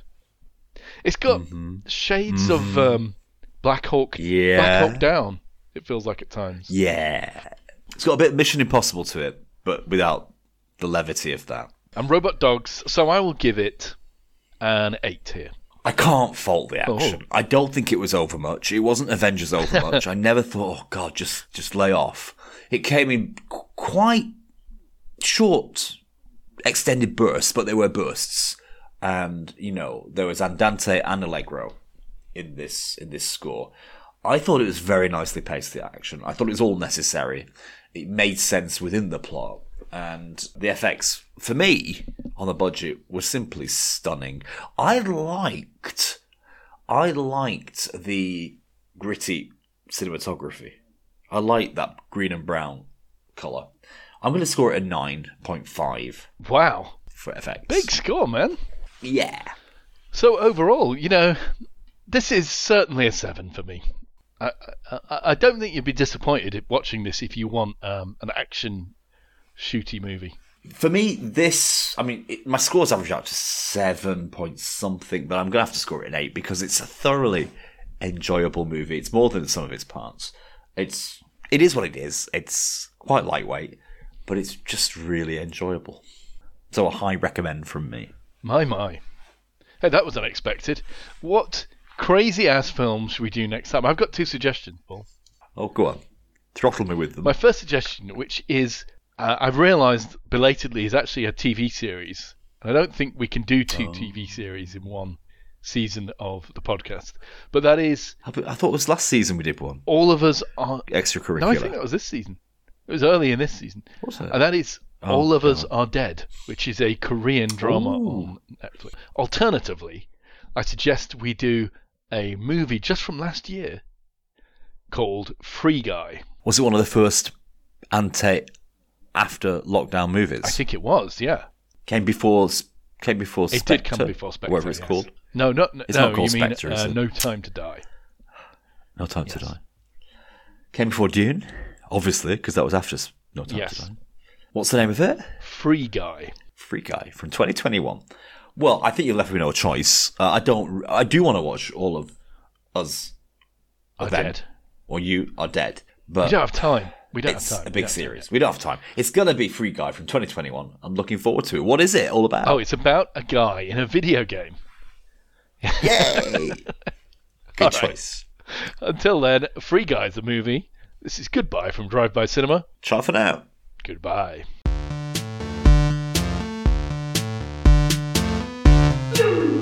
It's got shades of um, Black Hawk. Yeah. Black Hawk Down. It feels like at times. Yeah. It's got a bit of Mission Impossible to it, but without the levity of that. And Robot Dogs. So I will give it an eight here. I can't fault the action. Oh. I don't think it was over much. It wasn't Avengers over much. I never thought, oh god, just just lay off. It came in qu- quite short, extended bursts, but they were bursts. And you know, there was andante and allegro in this in this score. I thought it was very nicely paced. The action. I thought it was all necessary. It made sense within the plot, and the FX for me on the budget was simply stunning. I liked, I liked the gritty cinematography. I liked that green and brown color. I'm going to score it a nine point five Wow. for FX. Big score, man. yeah. So overall, you know, this is certainly a seven for me. I, I, I don't think you'd be disappointed at watching this if you want um, an action shooty movie. For me, this, I mean, it, my score's averaged out to seven point something, but I'm going to have to score it an eight because it's a thoroughly enjoyable movie. It's more than some of its parts. It's, it is what it is. It's quite lightweight, but it's just really enjoyable. So a high recommend from me. My, my. Hey, that was unexpected. What crazy ass film should we do next time? I've got two suggestions, Paul. Oh, go on. Throttle me with them. My first suggestion, which is uh, I've realised belatedly, is actually a TV series. I don't think we can do two Oh. TV series in one season of the podcast, but that is I thought it was last season we did one. all of us are. Extracurricular. No, I think that was this season. It was early in this season, Was it? and that is Oh, All of Us Are Dead, which is a Korean drama Ooh. on Netflix. Alternatively, I suggest we do a movie just from last year called Free Guy. Was it one of the first ante after lockdown movies? I think it was, yeah. came before came before It Spectre, did come before Spectre. whatever it's yes. called. No, not no, It's not called you mean Spectre, is uh, it? No Time to Die. No Time to Die. Came before Dune, obviously, because that was after No Time Yes. to Die. What's the name of it? Free Guy. Free Guy from 2021. Well, I think you left me no choice. Uh, I don't. I do want to watch all of us Are then. dead. or you are dead, We but don't have time. We don't it's have time. It's a big time. series. We don't have time. It's gonna be Free Guy from 2021. I'm looking forward to it. What is it all about? Oh, it's about a guy in a video game. yay! Good All right. choice. Until then, Free Guy's the movie. This is goodbye from Drive By Cinema. Ciao for now. Goodbye. Thank